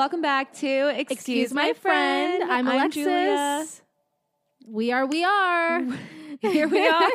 Welcome back to Excuse, Excuse my friend. I'm Alexis. Julia. We are, we are. Here we are.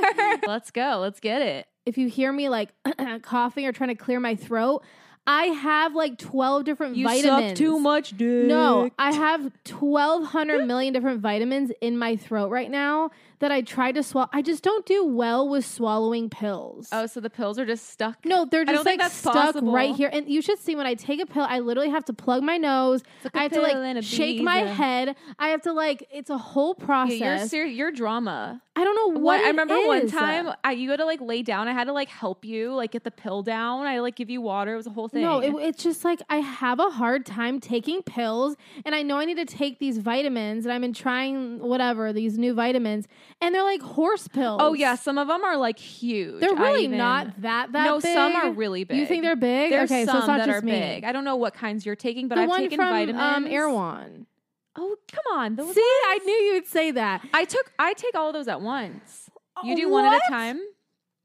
Let's go. Let's get it. if you hear me like coughing or trying to clear my throat, I have like 12 different You vitamins. suck too much dick. No, I have 1,200 million different vitamins in my throat right now that I tried to swallow. I just don't do well with swallowing pills. Oh, so the pills are just stuck. No, they're just like stuck possible. right here. And you should see when I take a pill, I literally have to plug my nose. like I have to pill and a like shake my head. I have to like it's a whole process. Yeah, you're you're drama. I don't know What, what, I remember one time, I, you had to like lay down. I had to like help you, like get the pill down. I like give you water. It was a whole thing. No, it, it's just like I have a hard time taking pills, and I know I need to take these vitamins, and I've been trying whatever these new vitamins, and they're like horse pills. oh yeah, some of them are like huge. they're really even- not that that no, big. some are really big. You think they're big? There's okay, some so it's not that just are me. big. I don't know what kinds you're taking, but the I've one taken from vitamins. um, Erewhon. Oh come on, those See, I knew you would say that I took I take all of those at once. You do one at a time.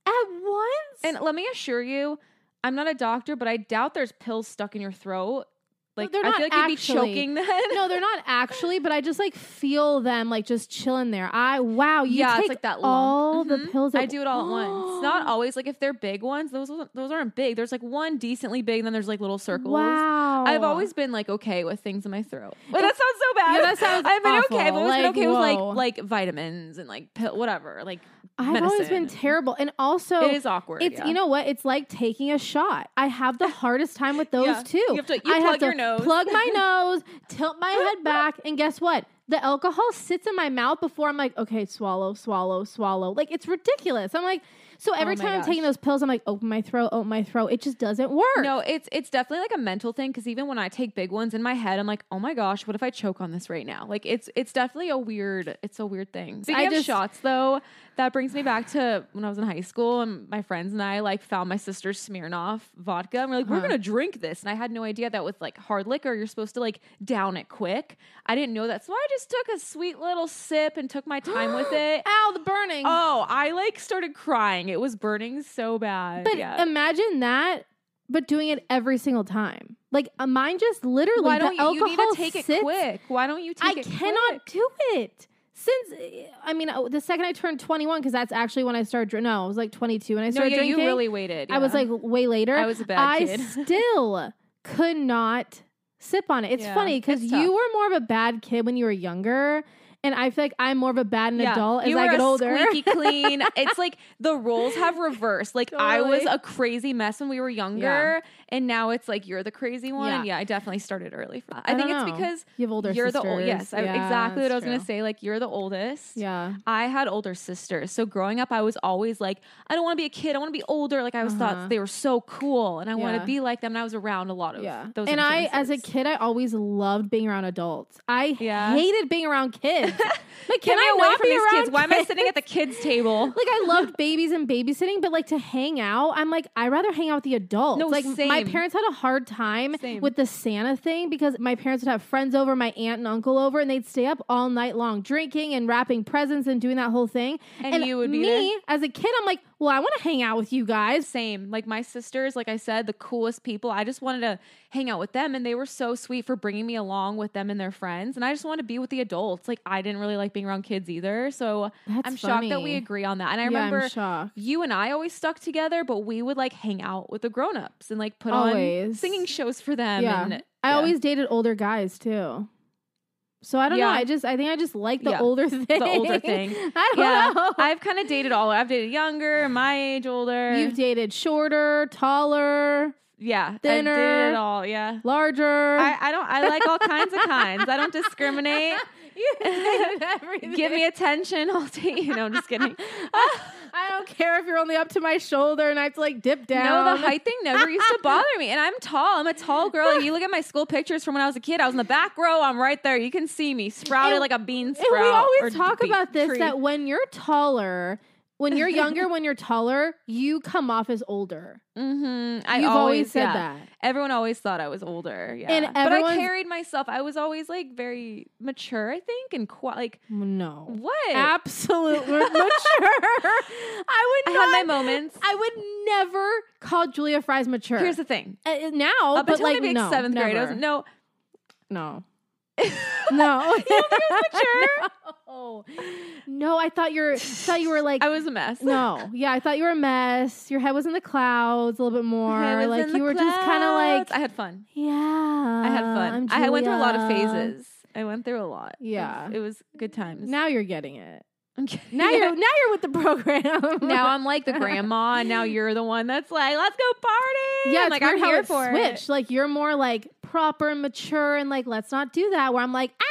at once. And let me assure you, I'm not a doctor, but I doubt there's pills stuck in your throat. Like they're I not feel like you'd be actually. choking then. no, they're not actually, but I just like feel them like just chilling there. I wow, you yeah, take it's like that lump. all the Mhm. pills. I do it all at once. Not always. Like if they're big ones, those those aren't big. There's like one decently big, and then there's like little circles. Wow, I've always been like okay with things in my throat. But that sounds so bad. Yeah, that sounds I've been okay. I've awful. always Like, been okay whoa. with like like vitamins and like pill, whatever. Like I've always been terrible, and also it is awkward. It's yeah. you know what? It's like taking a shot. I have the hardest time with those Yeah. too. You have to- you I plug have to your nose. plug my nose, tilt my head back, and guess what? The alcohol sits in my mouth before I'm like, okay, swallow, swallow, swallow. Like it's ridiculous. I'm like, so every Oh time I'm taking those pills, I'm like, open my throat, open my throat. It just doesn't work. No, it's it's definitely like a mental thing because even when I take big ones in my head, I'm like, oh my gosh, what if I choke on this right now? Like it's it's definitely a weird it's a weird thing. Speaking I of just- shots though, that brings me back to when I was in high school and my friends and I like found my sister's Smirnoff vodka and we're like, we're Uh-huh. gonna drink this. And I had no idea that with like hard liquor, you're supposed to like down it quick. I didn't know that. So I just took a sweet little sip and took my time with it. Ow, the burning. Oh, I like started crying. It was burning so bad. but yeah. imagine that, but doing it every single time. Like uh, mine just literally Why don't you, you alcohol need to take it quick? Why don't you take it? I it cannot quick? do it. Since I mean, uh, the second I turned 21, because that's actually when I started. No, I was like 22 when I started No, yeah, drinking. you really waited. I was like way later. I was a bad I kid. still could not sip on it. It's Yeah, funny because you were more of a bad kid when you were younger, and I feel like I'm more of a bad Yeah, adult as you I get older. Squeaky clean. it's like the roles have reversed. Like I was a crazy mess when we were younger, and now it's like you're the crazy one. Yeah. Yeah, I definitely started early. For that. I I, think it's know. because you have older you're sisters. the old. Yes, I, exactly what I was gonna say. Like you're the oldest. Yeah. I had older sisters. So growing up, I was always like, I don't want to be a kid. I want to be older. Like I always Uh-huh. thought they were so cool, and I want to be like them. And I was around a lot of Yeah. those. and I, as a kid, I always loved being around adults. I Yeah. hated being around kids. like, can I away not from be these around kids. Why am I sitting at the kids' table? like I loved babies and babysitting, but like to hang out, I'm like I'd rather hang out with the adults. No, like my same. parents had a hard time Same. with the Santa thing because my parents would have friends over, my aunt and uncle over, and they'd stay up all night long drinking and wrapping presents and doing that whole thing. And you would be me there? as a kid, I'm like, well, I want to hang out with you guys. Same. Like my sisters, like I said, the coolest people. I just wanted to hang out with them, and they were so sweet for bringing me along with them and their friends. And I just wanted to be with the adults. Like I didn't really like being around kids either. So That's I'm shocked that we agree on that. And I Yeah, remember you and I always stuck together, but we would like hang out with the grown-ups and like put Always. on singing shows for them. Yeah. And, I yeah. always dated older guys too. So I don't know. I just I think I just like the Yeah. older thing. the older thing. I don't yeah, know. I've kind of dated all. I've dated younger, my age, older. You've dated shorter, taller, yeah, I thinner. did it all. Yeah, larger. I, I don't. I like all kinds of kinds. I don't discriminate. You everything. Give me attention. I'll take you. know, I'm just kidding. I don't care if you're only up to my shoulder and I have to like dip down. No, the height thing never used to bother me. And I'm tall. I'm a tall girl. Like, you look at my school pictures from when I was a kid. I was in the back row. I'm right there. You can see me sprouted And- like a bean And sprout. we always talk about this tree. that when you're taller, when you're younger, when you're taller, you come off as older. Mhm. I You've always said yeah. that. Everyone always thought I was older. Yeah. And but I carried myself. I was always like very mature, I think, and qui- like No. what? Absolutely mature. I would I not. had my moments. I would never call Julia Fries mature. Here's the thing. Uh, now, Up but until like maybe no, seventh grade, I was no. No. No. You don't think I was mature? no. No, I thought you're thought you were like I was a mess. No. Yeah, I thought you were a mess. Your head was in the clouds a little bit more. Was like you were just kind of like I had fun. Yeah. I had fun. I went through a lot of phases. I went through a lot. Yeah. it was good times. Now you're getting it. Kidding. Now you're now you're with the program. now I'm like the grandma, and now you're the one that's like, let's go party. yeah, it's like I'm here for switched. it. Like you're more like proper and mature and like let's not do that. Where I'm like ah,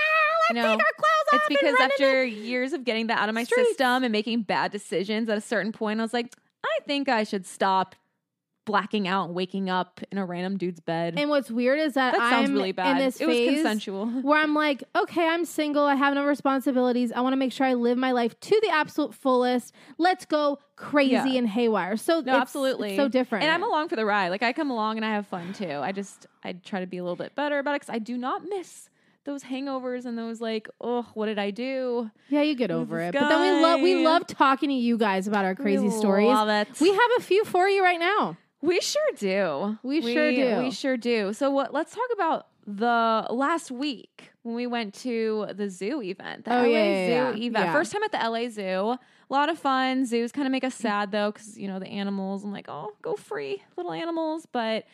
let's No. take our clothes off. It's and because after years of getting that out of my streets. system and making bad decisions, at a certain point, I was like, I think I should stop blacking out and waking up in a random dude's bed. And what's weird is that, that sounds I'm really bad. in this it was phase consensual. where I'm like, okay, I'm single. I have no responsibilities. I want to make sure I live my life to the absolute fullest. Let's go crazy Yeah. and haywire. So No, it's- absolutely. it's so different. And I'm along for the ride. Like I come along and I have fun too. I just I try to be a little bit better about it because I do not miss those hangovers and those like, oh, what did I do? yeah, you get over it. But then we love we love talking to you guys about our crazy We stories. We have a few for you right now. We sure do. We sure do. We sure do. So what? Let's talk about the last week when we went to the zoo event. The Oh, LA yeah, yeah, Zoo yeah. event. First time at the LA Zoo. A lot of fun. Zoos kind of make us sad though, because you know the animals. I'm like, oh, go free, little animals. But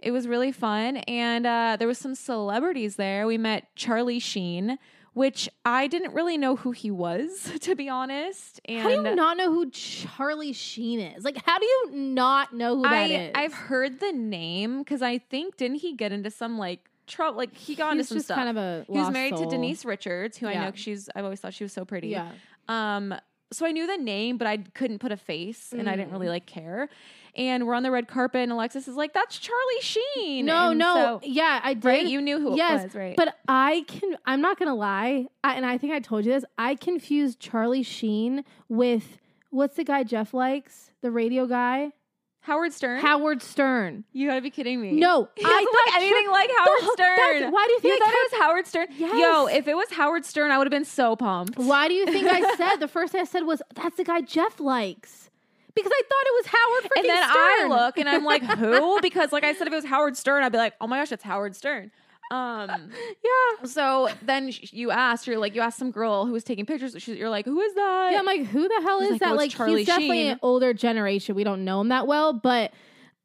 it was really fun, and uh, there was some celebrities there. We met Charlie Sheen. Which I didn't really know who he was, to be honest. And How do you not know who Charlie Sheen is? Like, how do you not know who that I is? I've heard the name because I think didn't he get into some like trouble? Like he got into He's some just stuff. kind of a. he was married soul. to Denise Richards, who I Yeah. know she's. I've always thought she was so pretty. Yeah. Um. So I knew the name, but I couldn't put a face, and I didn't Mm. really like care. And we're on the red carpet, and Alexis is like, "That's Charlie Sheen." No, And no, so- yeah, I did. right? You knew who yes, it was, right? But I can. I'm not gonna lie, I, and I think I told you this. I confused Charlie Sheen with what's the guy Jeff likes, the radio guy, Howard Stern. Howard Stern. you gotta be kidding me. No, He I doesn't look anything like Howard Stern. that's- why do you think you I thought it was Howard Stern? Yes. Yo, if it was Howard Stern, I would have been so pumped. Why do you think I said the first thing I said was that's the guy Jeff likes? Because I thought it was Howard freaking And then Stern. I look and I'm like, who? Because like I said, if it was Howard Stern, I'd be like, oh my gosh, it's Howard Stern. Um. yeah. So then sh- you asked, you're like, you asked some girl who was taking pictures. She, you're like, who is that? Yeah, I'm like, who the hell She's is like, that? "Oh, it's Like, Charlie he's definitely Sheen." an older generation. We don't know him that well, but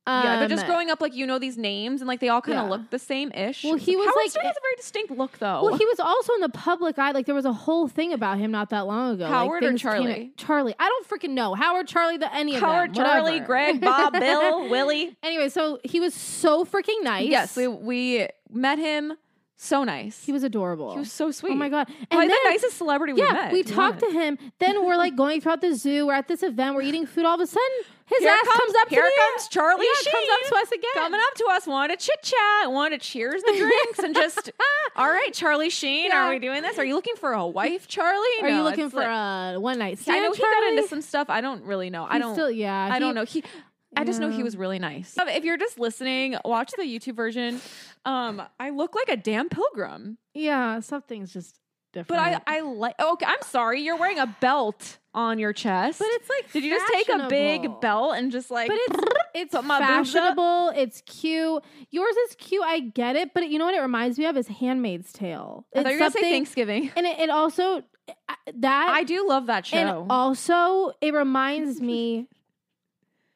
um, yeah, but just growing up, like you know these names and like they all kind of Yeah. look the same ish. Well, he was, Howard like- Stern has a very distinct look though. Well, he was also in the public eye. Like there was a whole thing about him not that long ago. Like, Howard or things came Charlie? Charlie. I don't freaking know. Howard, Charlie, the any of Howard, them. Charlie, whatever. Greg, Bob, Bill, Willie. Anyway, so he was so freaking nice. Yes, we we met him. So nice. he was adorable. He was so sweet. Oh my god! And Probably then, the nicest celebrity we yeah, met. we talked to him. Then we're like going throughout the zoo. We're at this event. We're eating food. All of a sudden, his Here ass comes, comes, up here to me. comes Charlie yeah, comes up to us again. coming up to us, wanted to chit chat, wanted to cheers the drinks, and just, all right, Charlie Sheen, Yeah. are we doing this? Are you looking for a wife, Charlie? Are you looking for like- a one night stand? I know he Charlie? got into some stuff. I don't really know. I don't. Still, yeah, I he- don't know. He. I just know he was really nice. If you're just listening, watch the YouTube version. Um, I look like a damn pilgrim, Yeah, something's just different. but. I I like. Okay, I'm sorry. You're wearing a belt on your chest. But it's like Did you just take a big belt and just like? But it's it's Put my boobs up? fashionable. It's cute. Yours is cute. I get it. But you know what it reminds me of is Handmaid's Tale. I thought you were gonna say something- Thanksgiving. and it, it also that I do love that show. and also it reminds me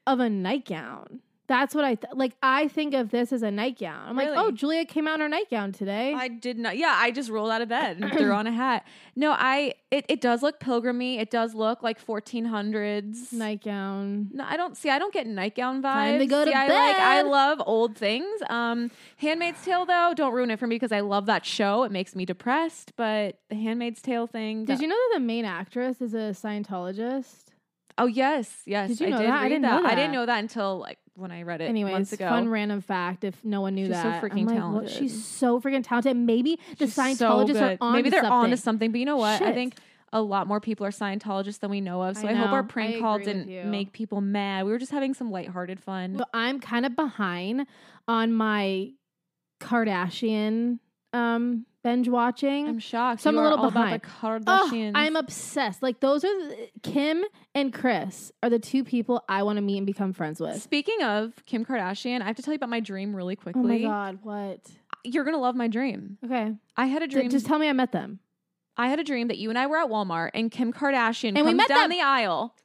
of a nightgown. That's what I th- like. I think of this as a nightgown. I'm like, oh, Julia came out in her nightgown today. I did not. Yeah, I just rolled out of bed and threw on a hat. No, I. It, it does look pilgrimy. It does look like 1400s. nightgown. No, I don't see. I don't get nightgown vibes. Time to go to See, I like. I love old things. Um, Handmaid's Tale though, don't ruin it for me because I love that show. It makes me depressed. But the Handmaid's Tale thing. Did you know that the main actress is a Scientologist? Oh yes, yes. Did you I know did that? I didn't that. know I didn't know that until like when I read it months Anyways, ago. fun random fact. If no one knew that. She's so freaking I'm like, talented. What? She's so freaking talented. Maybe the She's so Scientologists are on. Maybe they're something. on to something. But you know what? I think a lot more people are Scientologists than we know of. So I I, hope our prank I call didn't make people mad. We were just having some lighthearted fun. But I'm kind of behind on my Kardashian um, binge watching. I'm shocked. So I'm You a little all behind. About the Oh, I'm obsessed. Like those are the, Kim and Kris are the two people I want to meet and become friends with. Speaking of Kim Kardashian, I have to tell you about my dream really quickly. Oh my god, what? you're gonna love my dream. Okay. I had a dream. just tell me I met them. I had a dream that you and I were at Walmart and Kim Kardashian And we met down them. the aisle,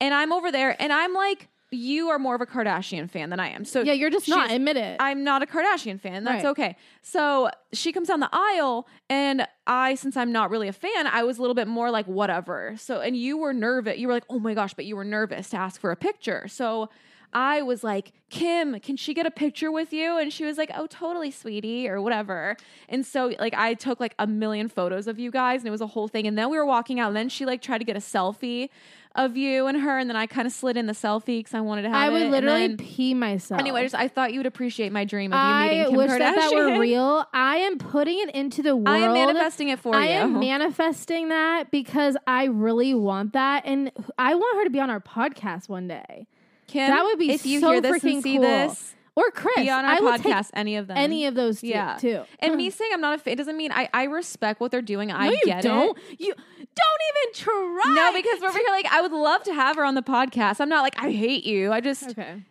and I'm over there, and I'm like, you are more of a Kardashian fan than I am. So Yeah, you're just not. Admit it. I'm not a Kardashian fan. That's Right. okay. So she comes down the aisle, and I, since I'm not really a fan, I was a little bit more like, whatever. So, and you were nervous. You were like, oh my gosh, but you were nervous to ask for a picture. So I was like, Kim, can she get a picture with you? And she was like, oh, totally, sweetie, or whatever. And so, like, I took like a million photos of you guys, and it was a whole thing. And then we were walking out, and then she like tried to get a selfie of you and her, and then I kind of slid in the selfie because I wanted to have I would literally then- pee myself. Anyway, I just I thought you would appreciate my dream of you I meeting Kim wish Kardashian. that that were real. I am putting it into the world. I am manifesting it for I you. I am manifesting that because I really want that, and I want her to be on our podcast one day, Kim, that would be if you so hear this freaking and see cool. this, or Kris. be on our I podcast. Any of them, any of those two, Yeah. too. And hmm. me saying I'm not a fan doesn't mean I I respect what they're doing. I no, you get don't. it. You don't even try. No, because we're over here like I would love to have her on the podcast. I'm not like I hate you. I just okay.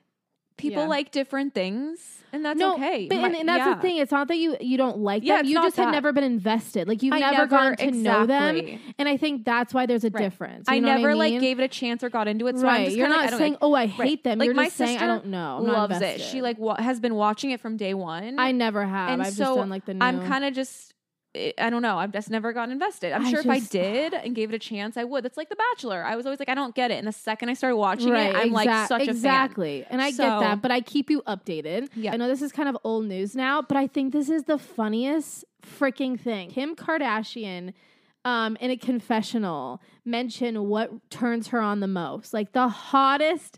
People Yeah. like different things, and that's no, okay. But My- and, and that's yeah. the thing. It's not that you you don't like Yeah, them. You just that. never been invested. Like you've I never, never- gotten to know them. And I think that's why there's a Right. difference. You I know what never mean? like gave it a chance or got into it. So right. I'm just You're not like, I saying, like, "Oh, I hate them." Like, You're my just saying, "I don't know." I'm not loves it. She like wa- has been watching it from day one. I never have. and I've so just done like the new. I'm kind of just. I- don't know. I've just never gotten invested. I'm I sure if I did and gave it a chance, I would. That's like The Bachelor. I was always like, I don't get it. And the second I started watching right. it, I'm like exact- such a fan. exactly. And I get that, but I keep you updated. Yeah. I know this is kind of old news now, but I think this is the funniest freaking thing. Kim Kardashian. Um, in a confessional, mentioned what turns her on the most, like the hottest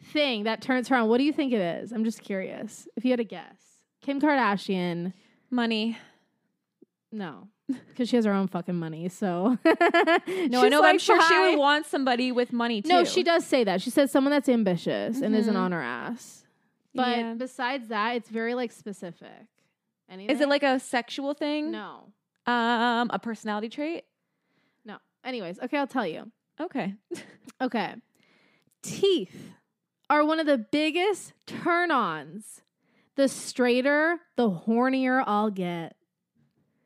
Thing that turns her on. What do you think it is? I'm just curious. If you had a guess, Kim Kardashian. Money. No, because she has her own fucking money. So No, I know, but I'm sure she would want somebody with money too. No, she does say that. She says someone that's ambitious and isn't on her ass. But Yeah. besides that, it's very like specific. Anything? Is it like a sexual thing? no, Um, a personality trait? no? Anyways, okay, I'll tell you. Okay. Okay, teeth are one of the biggest turn-ons. The straighter, the hornier I'll get.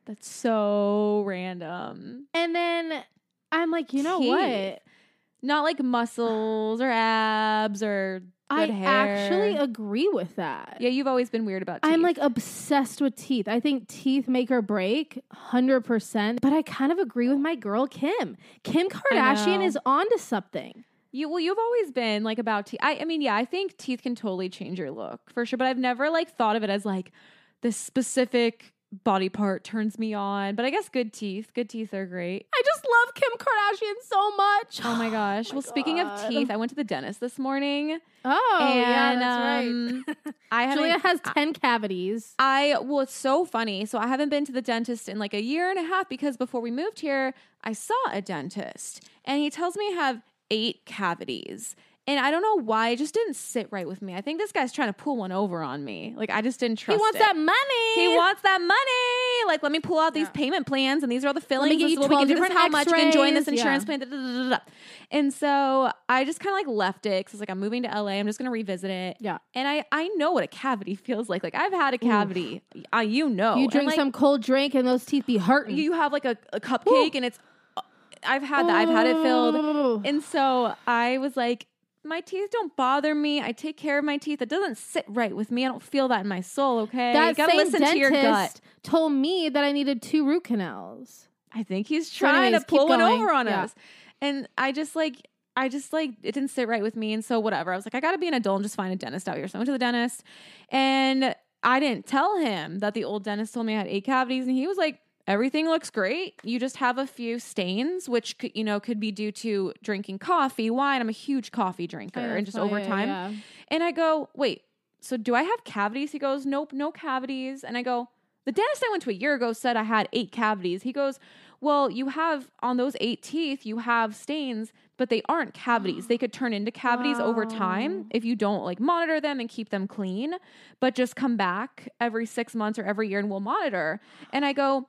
That's so random. And then I'm like, you know Teeth. what? Not like muscles or abs or I good hair. I actually agree with that. yeah, you've always been weird about teeth. I'm like obsessed with teeth. I think teeth make or break 100%. But I kind of agree with my girl, Kim. Kim Kardashian is onto something. You well, you've always been like about teeth. I, I mean, yeah, I think teeth can totally change your look for sure. But I've never like thought of it as like this specific body part turns me on. But I guess good teeth, good teeth are great. I just love Kim Kardashian so much. Oh my gosh. my well, speaking of teeth, I went to the dentist this morning. Oh, yeah, that's um, right. I Julia has 10 cavities. I well, it's so funny. So I haven't been to the dentist in like a year and a half because before we moved here, I saw a dentist and he tells me I have eight cavities. And I don't know why it just didn't sit right with me. I think this guy's trying to pull one over on me. Like I just didn't trust. He wants it. that money. He wants that money. Like, let me pull out these Yeah. payment plans, and these are all the me fillings. get This you is what we 12 can do. This is different how much you can join this insurance Yeah. plan. da, da, da. And so I just kind of like left it because like I'm moving to LA. I'm just gonna revisit it. Yeah. And I I know what a cavity feels like. Like I've had a cavity. I you know. You drink like, some cold drink and those teeth be hurting. You have like a, a cupcake, and it's. I've had that. I've had it filled. Oh. And so I was like, my teeth don't bother me. I take care of my teeth. It doesn't sit right with me. I don't feel that in my soul. Okay, that you gotta same listen dentist to your gut. told me that I needed two root canals. I think he's trying anyways, to pull one over on Yeah. us. And I just like, I just like, it didn't sit right with me. And so whatever. I was like, I gotta be an adult and just find a dentist out here. So I went to the dentist and I didn't tell him that the old dentist told me I had eight cavities. And he was like, everything looks great. You just have a few stains, which could, you know, could be due to drinking coffee, wine. I'm a huge coffee drinker oh, and just over time. And I go, wait, So do I have cavities? He goes, Nope, no cavities. And I go, The dentist I went to a year ago said I had eight cavities. He goes, Well, you have on those eight teeth, you have stains, but they aren't cavities. They could turn into cavities over time if you don't like monitor them and keep them clean, but just come back every six months or every year and we'll monitor. And I go,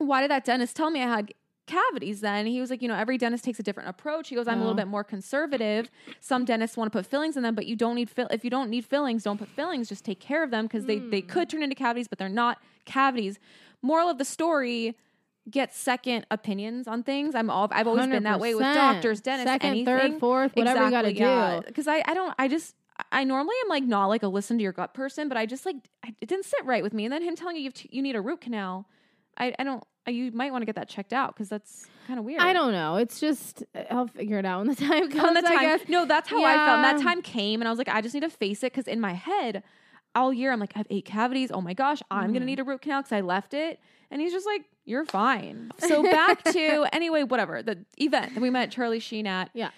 Why did that dentist tell me I had cavities then? He was like you know every dentist takes a different approach. He goes i'm a little Oh. bit more conservative. Some dentists want to put fillings in them but you don't need fill if you don't need fillings don't put fillings just take care of them because they they hmm. could turn into cavities but they're not cavities. Moral of the story get second opinions on things. I'm all i've always been that way with doctors dentists Second, anything. third, fourth, whatever you gotta do. because i i don't i just I normally am like not like a listen to your gut person, but I just like I, it didn't sit right with me. And then him telling you you, you need a root canal, I, I don't. You might want to get that checked out because that's kind of weird. I don't know. It's just I'll figure it out when the time comes. The time, no, that's how I felt. And that time came, and I was like, I just need to face it because in my head, all year I'm like, I have eight cavities. Oh my gosh, I'm Mm-hmm. gonna need a root canal because I left it. And he's just like, You're fine. So back to anyway, whatever the event that we met Charlie Sheen at. Yeah.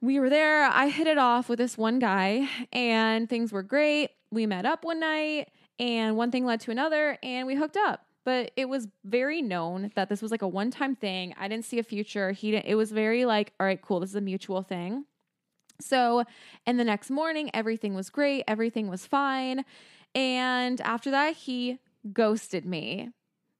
we were there. I hit it off with this one guy, and things were great. We met up one night, and one thing led to another, and we hooked up. But it was very known that this was like a one time thing. I didn't see a future. He didn't, it was very like, all right, cool, this is a mutual thing. So, and the next morning, everything was great, everything was fine. And after that, he ghosted me.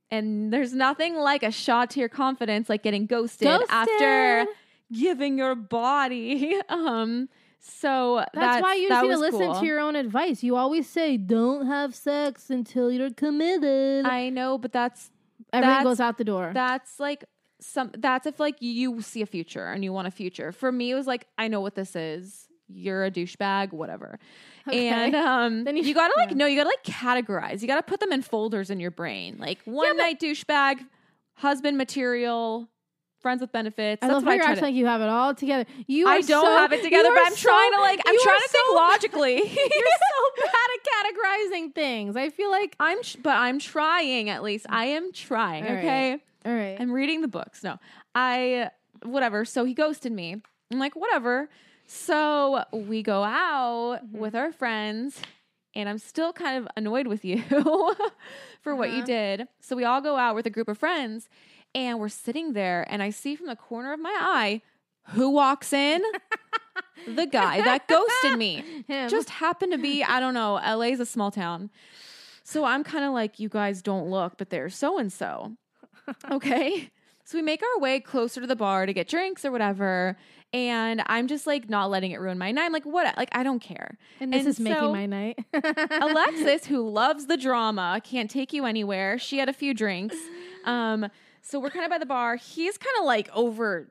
And there's nothing like a shot to your confidence like getting ghosted, after giving your body. Um, so That's, why you just need to listen cool. to your own advice. You always say, "Don't have sex until you're committed." I know, but that's Everything that's- goes out the door. that's like some that's if like you see a future and you want a future. For me, it was like I know what this is. You're a douchebag, whatever. Okay. And um, Then you, you- gotta like yeah. no, you gotta like categorize. You gotta put them in folders in your brain. Like one night douchebag, husband material, friends with benefits. I That's love how I you're acting to. like you have it all together. You I don't so- have it together, but I'm trying to like I'm trying to think so- logically. You're so bad at categorizing things. I feel like I'm, sh- but I'm trying at least. I am trying. All right. okay. all right. I'm reading the books. No, I, whatever. So he ghosted me. I'm like, whatever. So we go out Mm-hmm. with our friends, and I'm still kind of annoyed with you for what you Uh-huh. did. So we all go out with a group of friends, and we're sitting there, and I see from the corner of my eye who walks in. the guy that ghosted me Him. just happened to be, I don't know, LA's a small town. So I'm kind of like, you guys don't look, but they're so and so. Okay. So we make our way closer to the bar to get drinks or whatever. And I'm just like not letting it ruin my night. I'm like, what? Like, I don't care. and this and is making my night. Alexis, who loves the drama, can't take you anywhere. She had a few drinks. Um, so we're kind of by the bar. He's kind of like over,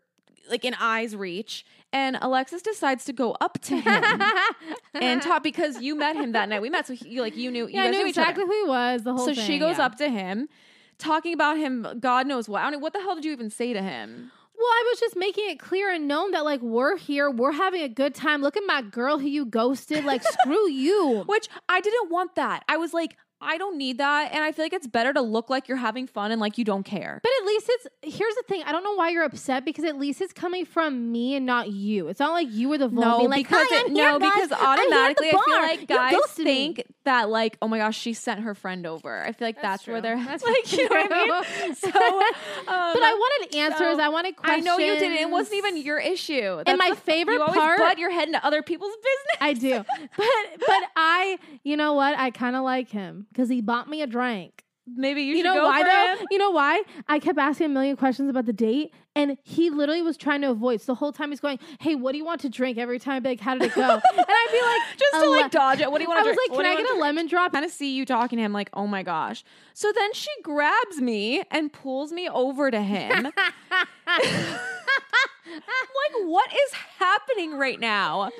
like in eyes reach. And Alexis decides to go up to him and talk because you met him that night. We met, so he, like you knew, you yeah, I guys knew knew each other. exactly who he was. The whole So thing, she goes yeah. up to him, talking about him. God knows what. I mean, what the hell did you even say to him? Well, I was just making it clear and known that like we're here, we're having a good time. Look at my girl who you ghosted. Like screw you. Which I didn't want that. I was like, I don't need that, and I feel like it's better to look like you're having fun and like you don't care. But at least it's here's the thing. I don't know why you're upset because at least it's coming from me and not you. It's not like you were the one No, like, because "Hi, it, no, guys. because I'm here at the automatically I feel like guys ghosted me." think that like, oh my gosh, she sent her friend over. I feel like that's, That's where they're That's like, you know what I mean? So, um, but I wanted answers. so- I wanted questions. I know you didn't. It wasn't even your issue. That's my the- favorite you always part- butt your head into other people's business. I do. But but I, you know what? I kind of like him because he bought me a drink. Maybe you, You should know go why for though? him. You know why? I kept asking a million questions about the date, and he literally was trying to avoid. So the whole time he's going, "Hey, what do you want to drink?" Every time, I'd be like, "How did it go?" and I'd be like, Just to "A like le- dodge it. What do you want I was drink? like, "Can do I get a wanna lemon drop?" kind of see you talking to him like, oh my gosh. So then she grabs me and pulls me over to him. like, what is happening right now?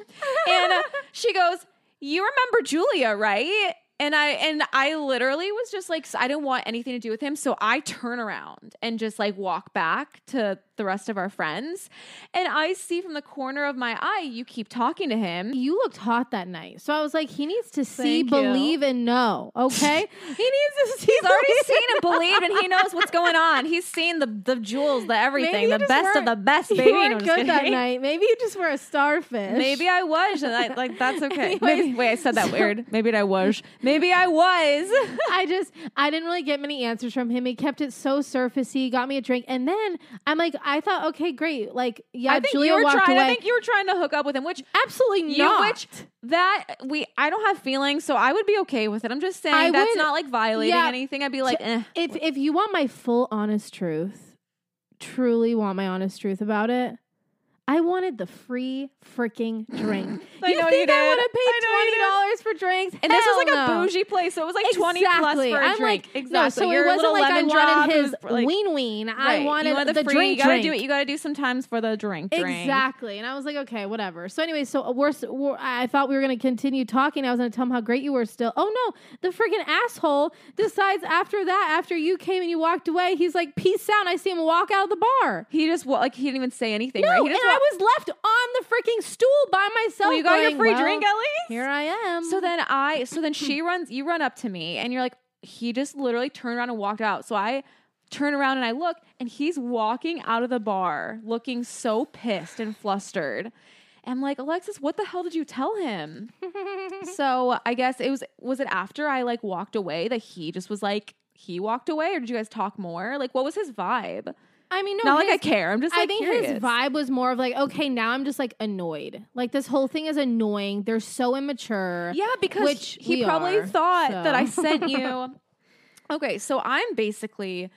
And uh, she goes, You remember Julia, right? And I and I literally was just like I didn't want anything to do with him, so I turn around and just like walk back to the rest of our friends, and I see from the corner of my eye you keep talking to him. You looked hot that night. So I was like, he needs to see, Thank you. believe, and know. Okay? he needs to see. He's already seen and believed, and he knows what's going on. He's seen the the jewels, the everything, the best of the best, baby. Weren't I'm just good that night. Maybe you just were a starfish. Maybe I was. and I, like that's okay. Anyways, Maybe, wait, I said that weird. Maybe I was. Maybe I was. I just I didn't really get many answers from him. He kept it so surfacey, got me a drink, and then I'm like, I thought, okay, great. Like, yeah, I think Julia you were walked trying. away. I think you were trying to hook up with him, which Absolutely you, not. which that we I don't have feelings, so I would be okay with it. I'm just saying I that's would- not like violating yeah. anything. I'd be like, eh. if if you want my full honest truth, truly want my honest truth about it, I wanted the free freaking drink. I you know think you I would have paid twenty dollars for drinks? And this was like Hell a bougie place, so it was like twenty plus Exactly. for a I'm drink. like, exactly. no, so Your it wasn't like I wanted his like- ween ween. I Right. wanted you want the, the, free. drink. you gotta drink. do it. You gotta do sometimes for the drink. drink. Exactly. And I was like, okay, whatever. So anyway, so uh, we're, we're I thought we were going to continue talking. I was going to tell him how great you were still. Oh no, the freaking asshole decides after that, after you came and you walked away, he's like, peace out. And I see him walk out of the bar. He just like he didn't even say anything. No, right? He just I was left on the freaking stool by myself. Well, you got your free well, drink at least. Here I am. So then I, so then she runs, you run up to me and you're like, he just literally turned around and walked out. So I turn around and I look and he's walking out of the bar looking so pissed and flustered. I'm like, Alexis, what the hell did you tell him? so I guess it was, was it after I like walked away that he just was like, he walked away or did you guys talk more? Like, what was his vibe? I mean, no, Not like I care. I'm just I think curious. his vibe was more of like, okay, now I'm just like annoyed. Like this whole thing is annoying. They're so immature. Yeah, because Which he probably are, thought that I sent you. okay, so I'm basically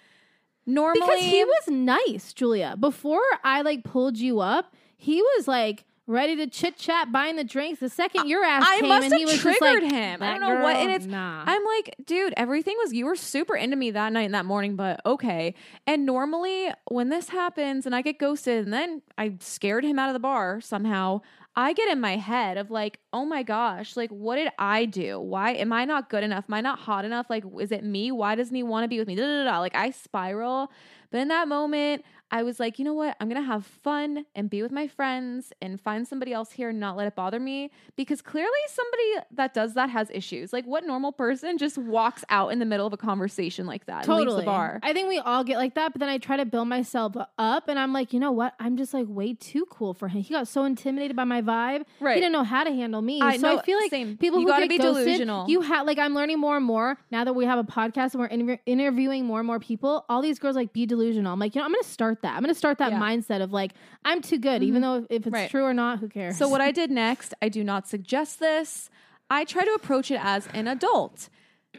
normally Because he was nice, Julia. Before I like pulled you up, he was like ready to chit chat, buying the drinks. The second your ass I came must and have he was triggered like, him. I don't know what, and it's nah. I'm like, dude, everything was you were super into me that night and that morning, but okay. And normally when this happens and I get ghosted and then I scared him out of the bar somehow, I get in my head of like, oh my gosh, like what did I do? Why am I not good enough? Am I not hot enough? Like, is it me? Why doesn't he want to be with me? Da, da, da, da. Like I spiral. But in that moment, I was like, you know what? I'm going to have fun and be with my friends and find somebody else here and not let it bother me because clearly somebody that does that has issues. Like, what normal person just walks out in the middle of a conversation like that and leaves the bar? I think we all get like that, but then I try to build myself up and I'm like, you know what? I'm just like way too cool for him. He got so intimidated by my vibe. Right. He didn't know how to handle me. I so know, I feel like same. people You who gotta get be ghosted, delusional. You have like I'm learning more and more now that we have a podcast and we're interview- interviewing more and more people. All these girls like be delusional. I'm like, you know, I'm gonna start that. I'm gonna start that Yeah. mindset of like I'm too good, even mm-hmm. though if it's Right. true or not, who cares? So, what I did next, I do not suggest this. I try to approach it as an adult.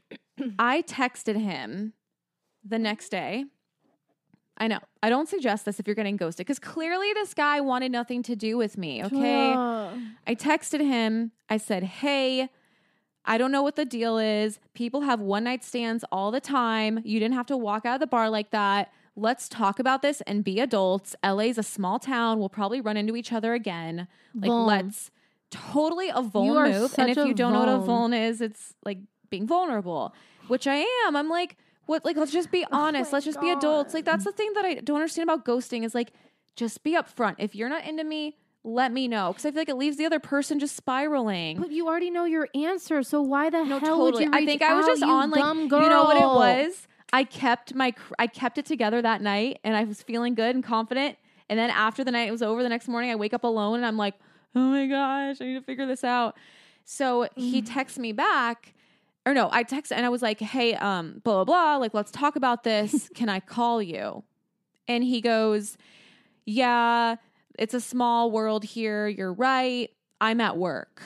I texted him the next day. I know. I don't suggest this if you're getting ghosted because clearly this guy wanted nothing to do with me. Okay. Ugh. I texted him. I said, Hey, I don't know what the deal is. People have one night stands all the time. You didn't have to walk out of the bar like that. Let's talk about this and be adults. LA's a small town. We'll probably run into each other again. Like, Vuln. let's totally a vuln move. And if you don't know what a vuln. vuln is, it's like being vulnerable, which I am. I'm like, what? Like, let's just be oh honest. my let's just be adults. Like, that's the thing that I don't understand about ghosting is like, just be upfront. If you're not into me, let me know. Because I feel like it leaves the other person just spiraling. But you already know your answer, so why the No, hell would totally. you I think I was just on like dumb you know what it was. I kept my I kept it together that night, and I was feeling good and confident. And then after the night was over, the next morning I wake up alone, and I'm like, oh my gosh, I need to figure this out. So he Mm. texts me back, or no, I text and I was like, hey, um, blah blah blah, like let's talk about this. Can I call you? And he goes, yeah, it's a small world here. You're right. I'm at work.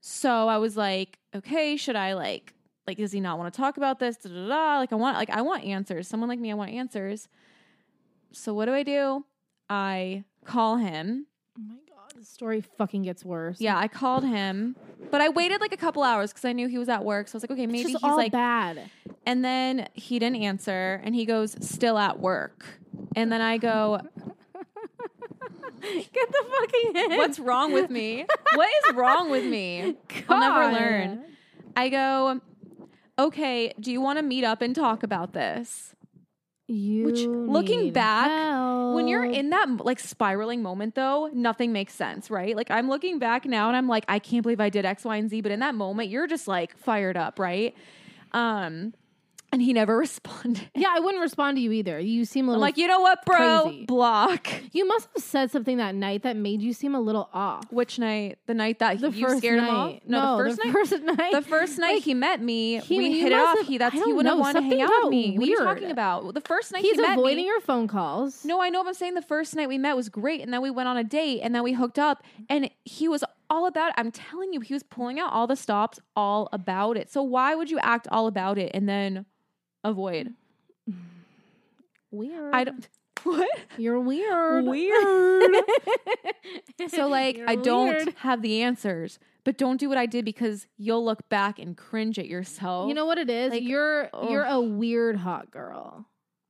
So I was like, okay, should I like like does he not want to talk about this? Da, da, da. Like I want like I want answers. Someone like me, I want answers. So what do I do? I call him. Oh my god, the story fucking gets worse. Yeah, I called him, but I waited like a couple hours because I knew he was at work. So I was like, okay, maybe he's all like. bad. And then he didn't answer, and he goes, still at work. And then I go, Get the fucking hint. what's wrong with me? What is wrong with me? I'll never learn. I go, okay, do you want to meet up and talk about this? You Which, looking back, When you're in that like spiraling moment, though, nothing makes sense, right? Like I'm looking back now and I'm like, I can't believe I did X, Y, and Z. But in that moment, you're just like fired up, right? Um, and he never responded. yeah, I wouldn't respond to you either. You seem a I'm like, you know what, bro? crazy. Block. You must have said something that night that made you seem a little off. Which night? The night that The you first scared night. him off? No, the first night. First night. the first night Like, he met me, he- we hit it off. have- he that's he don't would have wanted to hang out with me. What are you talking about? The first night He's he met avoiding me. your phone calls. No, I know. What I'm saying the first night we met was great, and then we went on a date, and then we hooked up, and he was all about. it. I'm telling you, he was pulling out all the stops, all about it. So why would you act all about it and then avoid? Weird. I don't. What? You're weird. Weird. So like, You're I don't weird. have the answers, but don't do what I did because you'll look back and cringe at yourself. You know what it is? Like, you're you're a weird hot girl.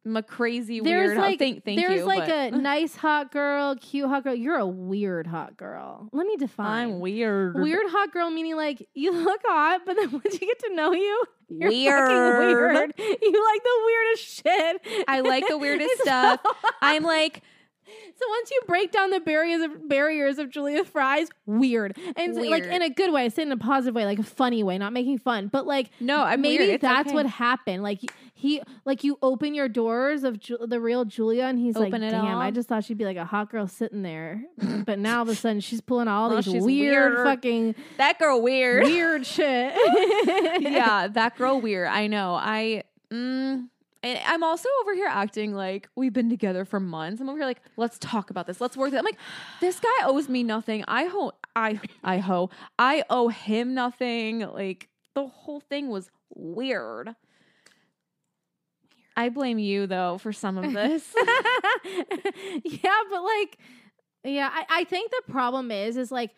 I'm a crazy There's weird. like thank, thank there's you. like but a nice hot girl, cute hot girl. You're a weird hot girl. Let me define. I'm weird. Weird hot girl meaning like you look hot, but then once you get to know you, you're Weird. fucking weird. You like the weirdest shit. I like the weirdest stuff. I'm like, So once you break down the barriers of barriers of Julia Fry's, weird and like in a good way, I say in a positive way, like a funny way, not making fun, but like no, I'm maybe weird. That's okay. what happened. Like he, like you open your doors of Ju- the real Julia, and he's Open like, it "Damn, I just thought she'd be like a hot girl sitting there, but now all of a sudden she's pulling all Oh, these weird, weird. fucking that girl weird. weird shit." yeah, that girl weird. I know. I. Mm, and I'm also over here acting like we've been together for months. I'm over here like, let's talk about this. Let's work. This. I'm like, this guy owes me nothing. I ho. I I ho. I owe him nothing. Like the whole thing was weird. I blame you though for some of this. yeah, but like, yeah, I, I think the problem is, is like,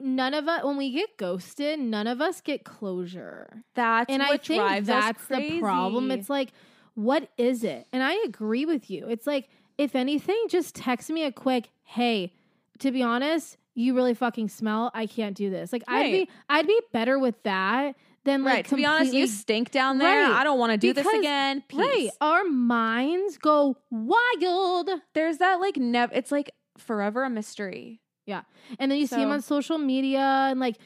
none of us, when we get ghosted, none of us get closure. That's and what I think that's the problem. It's like, what is it? And I agree with you. It's like, if anything, just text me a quick, hey, to be honest, you really fucking smell. I can't do this. Like I'd be I'd be better with that than like right. To be honest, you stink down there. Right. I don't want to do this again. Peace. Right. Our minds go wild. There's that like never. It's like forever a mystery. Yeah, and then you see them on social media and like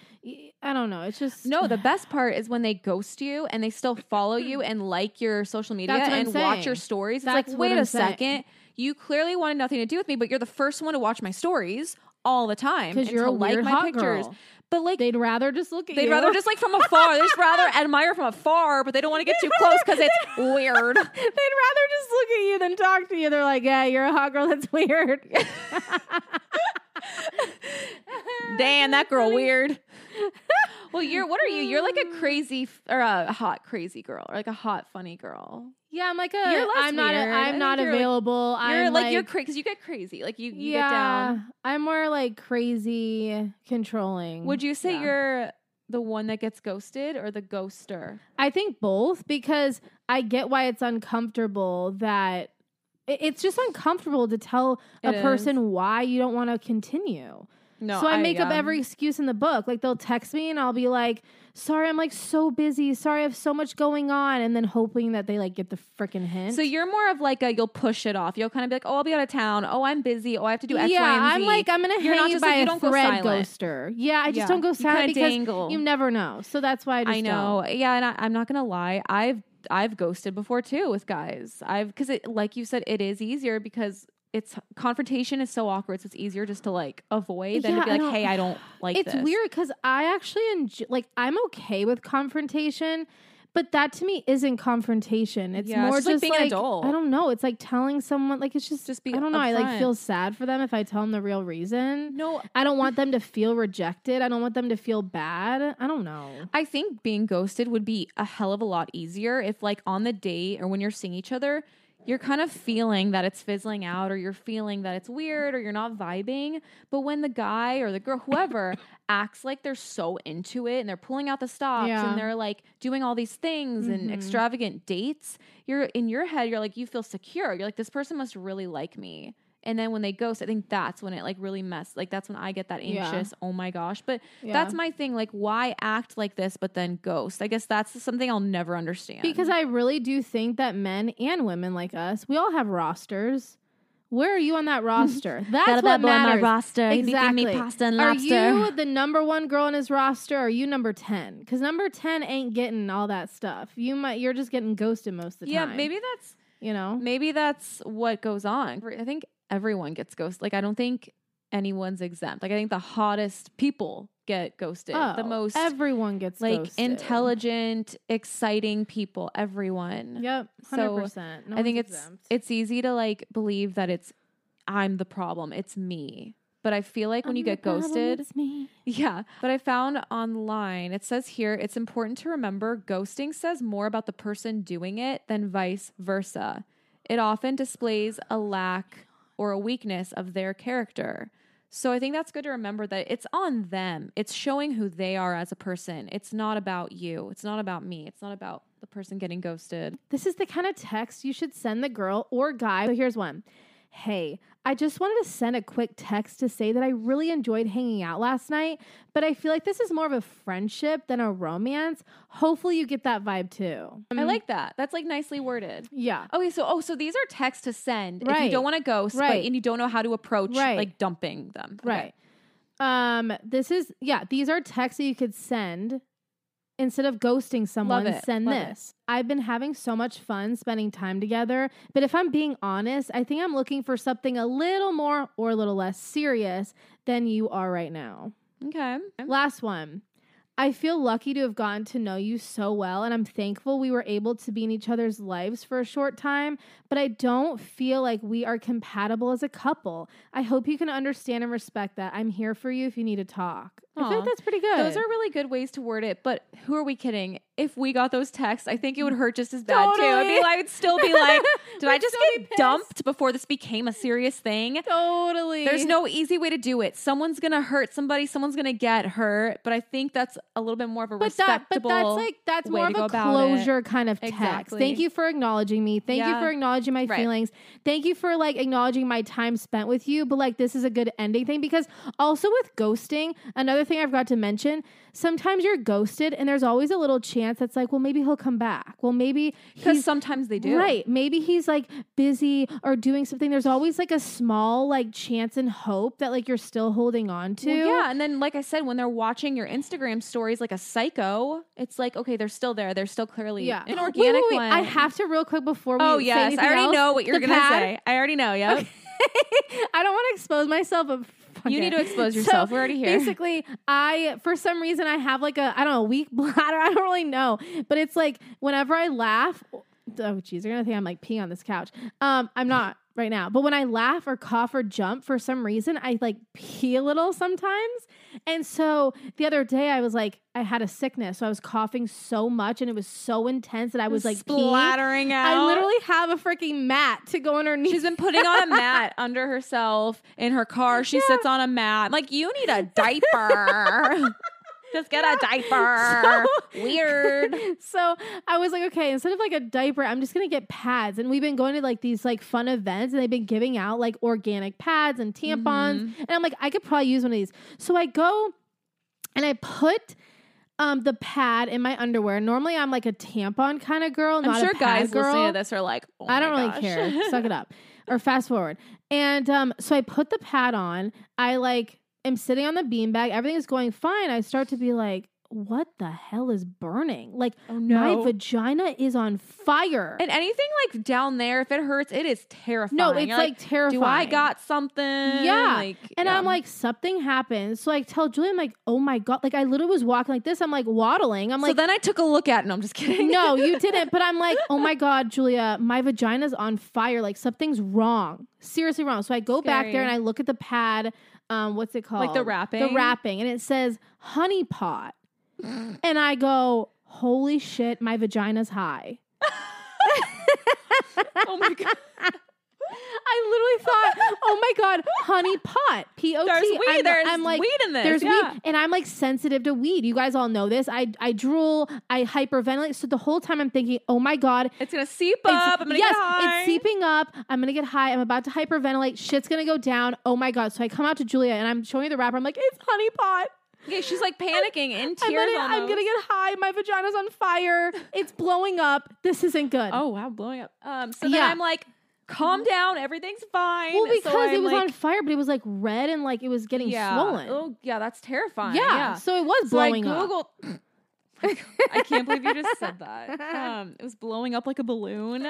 I don't know. It's just No, the best part is when they ghost you and they still follow you and like your social media That's what I'm and watch your stories. It's That's like, wait I'm a saying. second. You clearly wanted nothing to do with me, but you're the first one to watch my stories all the time because and you're to a like my hot pictures. girl. But like They'd rather just look at you. they'd you. rather just like from afar. They just rather admire from afar, but they don't want to get too close because it's weird. They'd rather just look at you than talk to you. They're like, yeah, you're a hot girl. That's weird. Damn, that girl weird. Well, you're what are you? You're like a crazy f- or a hot crazy girl, or like a hot funny girl. Yeah, I'm like a. You're less I'm not. A, I'm not like- available. You're I'm like, you're crazy because you get crazy. Like you, you get down. I'm more like crazy controlling. Would you say Yeah. you're the one that gets ghosted or the ghoster? I think both because I get why it's uncomfortable that it's just uncomfortable to tell a It is. person why you don't want to continue. No, so I, make up um, every excuse in the book. Like they'll text me and I'll be like, "Sorry, I'm like so busy. Sorry, I have so much going on," and then hoping that they like get the freaking hint. So you're more of like a you'll push it off. You'll kind of be like, oh, I'll be out of town. Oh, I'm busy. Oh, I have to do X, Y, yeah, and I'm like I'm gonna You're hang not you by like, you a don't go thread silent. ghoster. Yeah, I just Yeah. don't go You silent kinda because dangle. you never know. So that's why I just I know. Yeah, and I, I'm not gonna lie. I've I've ghosted before too with guys. I've because it like you said, it is easier because it's confrontation is so awkward. So it's easier just to like avoid than Yeah, to be like, hey, I don't like it's this. weird because I actually enjoy, like I'm okay with confrontation, but that to me isn't confrontation. It's Yeah, it's more just like just being an adult. I don't know. It's like telling someone like it's just Just be I don't know. I like feel sad for them if I tell them the real reason. No, I don't want them to feel rejected. I don't want them to feel bad. I don't know. I think being ghosted would be a hell of a lot easier if, like, on the date or when you're seeing each other, you're kind of feeling that it's fizzling out or you're feeling that it's weird or you're not vibing. But when the guy or the girl, whoever, acts like they're so into it and they're pulling out the stops Yeah. and they're like doing all these things and Mhm. extravagant dates, you're in your head, you're like, you feel secure. You're like, this person must really like me. And then when they ghost, I think that's when it like really mess. Like that's when I get that Yeah. anxious. Oh my gosh! But Yeah. that's my thing. Like, why act like this but then ghost? I guess that's something I'll never understand. Because I really do think that men and women like us, we all have rosters. Where are you on that roster? That's a what on my matters. roster. He be feeding me Exactly. pasta and Are you the number one girl on his roster? Or are you number ten? Because number ten ain't getting all that stuff. You might. You're just getting ghosted most of the yeah, time. Yeah, maybe that's you know. maybe that's what goes on. I think everyone gets ghosted. Like I don't think anyone's exempt. Like I think the hottest people get ghosted. the Oh, most everyone gets like ghosted. intelligent, exciting people. Everyone. Yep, So, hundred percent. I think it's it's easy to like believe that it's I'm the problem. It's me. But I feel like when you get ghosted, it's me. yeah. But I found online, it says here, it's important to remember ghosting says more about the person doing it than vice versa. It often displays a lack or a weakness of their character. So I think that's good to remember that it's on them. It's showing who they are as a person. It's not about you. It's not about me. It's not about the person getting ghosted. This is the kind of text you should send the girl or guy. So here's one. Hey, I just wanted to send a quick text to say that I really enjoyed hanging out last night, but I feel like this is more of a friendship than a romance. Hopefully, you get that vibe too. I like that. That's like nicely worded. Yeah. Okay, so oh, so these are texts to send if you don't want to ghost, Right. but and you don't know how to approach Right. like dumping them. Okay. Right. Um, this is yeah, these are texts that you could send instead of ghosting someone, it, send love it. this. I've been having so much fun spending time together, but if I'm being honest, I think I'm looking for something a little more or a little less serious than you are right now. Okay. Last one. I feel lucky to have gotten to know you so well, and I'm thankful we were able to be in each other's lives for a short time, but I don't feel like we are compatible as a couple. I hope you can understand and respect that. I'm here for you if you need to talk. I feel like that's pretty good. Those are really good ways to word it, but who are we kidding? If we got those texts, I think it would hurt just as bad too. I'd Totally. be, I would still be like, did I just get dumped before this became a serious thing? totally. There's no easy way to do it. Someone's gonna hurt somebody. Someone's gonna get hurt. But I think that's a little bit more of a but that, but that's like that's more of a about it. closure kind of text. Exactly. Thank you for acknowledging me. Thank you for acknowledging my Right. feelings. Thank you for like acknowledging my time spent with you. But like this is a good ending thing because also with ghosting, another thing I forgot to mention. Sometimes you're ghosted, and there's always a little chance that's like, well, maybe he'll come back. Well, maybe because sometimes they do. Right. Maybe he's like busy or doing something. There's always like a small like chance and hope that like you're still holding on to. Well, yeah, and then like I said, when they're watching your Instagram stories like a psycho, it's like okay, they're still there. They're still clearly Yeah. an organic wait, wait. one. I have to real quick before we Oh yes, I already else. know what you're gonna pad- say. I already know. Yep. I don't want to expose myself, but You need to expose So, yourself. We're already here. Basically, I for some reason I have like a I don't know weak bladder. I don't really know, but it's like whenever I laugh. Oh, jeez, they're gonna think I'm like peeing on this couch. Um, I'm not right now, but when I laugh or cough or jump for some reason, I like pee a little sometimes. And so the other day, I was like, I had a sickness, so I was coughing so much, and it was so intense that I was like peeing. splattering out. I literally have a freaking mat to go underneath. She's been putting on a mat under herself in her car. She sits on a mat. Like, you need a diaper. Just get a diaper. Weird. so I was like, okay, instead of like a diaper, I'm just gonna get pads. And we've been going to like these like fun events, and they've been giving out like organic pads and tampons. And I'm like, I could probably use one of these. So I go and I put um the pad in my underwear. Normally, I'm like a tampon kind of girl. I'm not sure a pad guys girl. listening to this are like, oh I don't my really gosh. care. Suck it up. Or fast forward. And um, so I put the pad on. I like am sitting on the beanbag. Everything is going fine. I start to be like, what the hell is burning? Like Oh my vagina is on fire. and anything like down there, if it hurts, it is terrifying. no, it's You're like, terrifying. do I got something? Yeah. Like, And yeah. I'm like, something happened. So I tell Julie, I'm like, oh my God. Like I literally was walking like this. I'm like waddling. I'm like. so like, then I took a look at it. No, I'm just kidding. no, you didn't. But I'm like, oh my God, Julia, my vagina's on fire. Like something's wrong. Seriously wrong. So I go back there and I look at the pad. Um, what's it called? Like the wrapping. The wrapping? And it says honey pot. and I go, holy shit, my vagina's high. oh my god. I literally thought, oh my god, honey pot, P O T. There's weed. I'm, There's I'm like, weed in this. There's yeah. weed, and I'm like sensitive to weed. You guys all know this. I I drool, I hyperventilate. So the whole time I'm thinking, oh my god, It's gonna seep up. I'm gonna yes, get high. it's seeping up. I'm gonna get high. I'm about to hyperventilate. Shit's gonna go down. Oh my god! So I come out to Julia and I'm showing her the wrapper. I'm like, it's honey pot. Yeah, she's like panicking in I'm tears. gonna, I'm gonna get high. My vagina's on fire. It's blowing up. This isn't good. Oh wow, blowing up. Um, so then Yeah. I'm like, calm down, everything's fine. well, because So it was like, on fire, but it was like red and like it was getting yeah. swollen. Oh yeah, that's terrifying. yeah. Yeah. So it was So I blowing up. I can't believe you just said that. Um, it was blowing up like a balloon.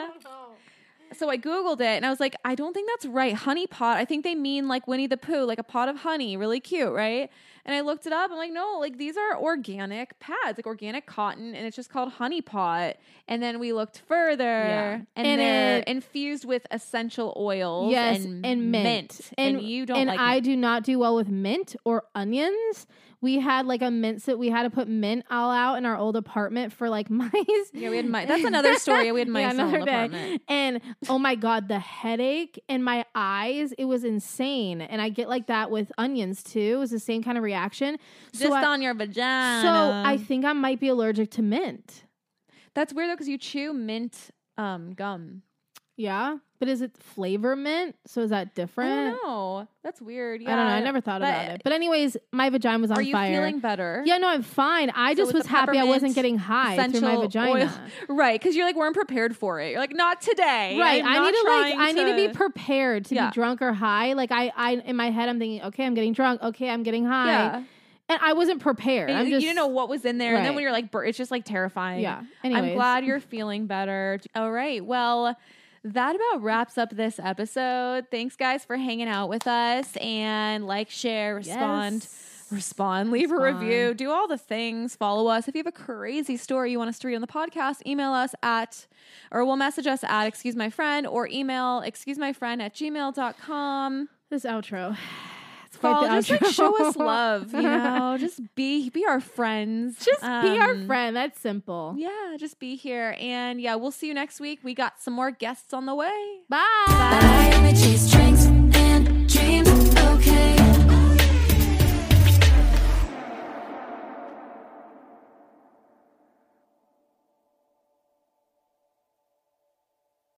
So I googled it and I was like, I don't think that's right. Honey pot. I think they mean like Winnie the Pooh, like a pot of honey, really cute, right? And I looked it up. I'm like, no, like these are organic pads, like organic cotton, and it's just called honey pot. And then we looked further, Yeah. and, And they're it- infused with essential oils, Yes, and, and, mint. And, you don't and like I do not do well with mint or onions. We had like a mint that we had to put mint all out in our old apartment for like mice. Yeah, we had mice. That's another story. We had mice in the another day. apartment. And oh my god, the headache and my eyes, it was insane. And I get like that with onions too. It was the same kind of reaction. So Just I, on your vagina. so I think I might be allergic to mint. That's weird though, because you chew mint um, gum. Yeah, but is it flavor mint? So is that I different? don't know. That's weird. Yeah. I don't know. I never thought about it. But anyways, my vagina was on fire. Are you fire. feeling better? Yeah, no, I'm fine. I So just was happy I wasn't getting high through my vagina. oil- Right, because you're like weren't prepared for it. You're like not today. Right. I need to like trying I need to be prepared to Yeah. be drunk or high. Like I I in my head I'm thinking, okay, I'm getting drunk. Okay, I'm getting high. yeah. And I wasn't prepared. I'm you didn't know what was in there, and then when you're like, it's just like terrifying. Yeah. I'm glad you're feeling better. All right. Well, that about wraps up this episode. Thanks, guys, for hanging out with us and like, share, respond. Yes. Respond, leave a review, do all the things, follow us. If you have a crazy story you want us to read on the podcast, email us at, or we'll message us at excuse my friend or email excuse my friend at gmail.com. This outro. Just like show us love, you know. just be be our friends. Just um, be our um, friend. That's simple. Yeah, just be here. And yeah, we'll see you next week. We got some more guests on the way. Bye. Bye. Bye.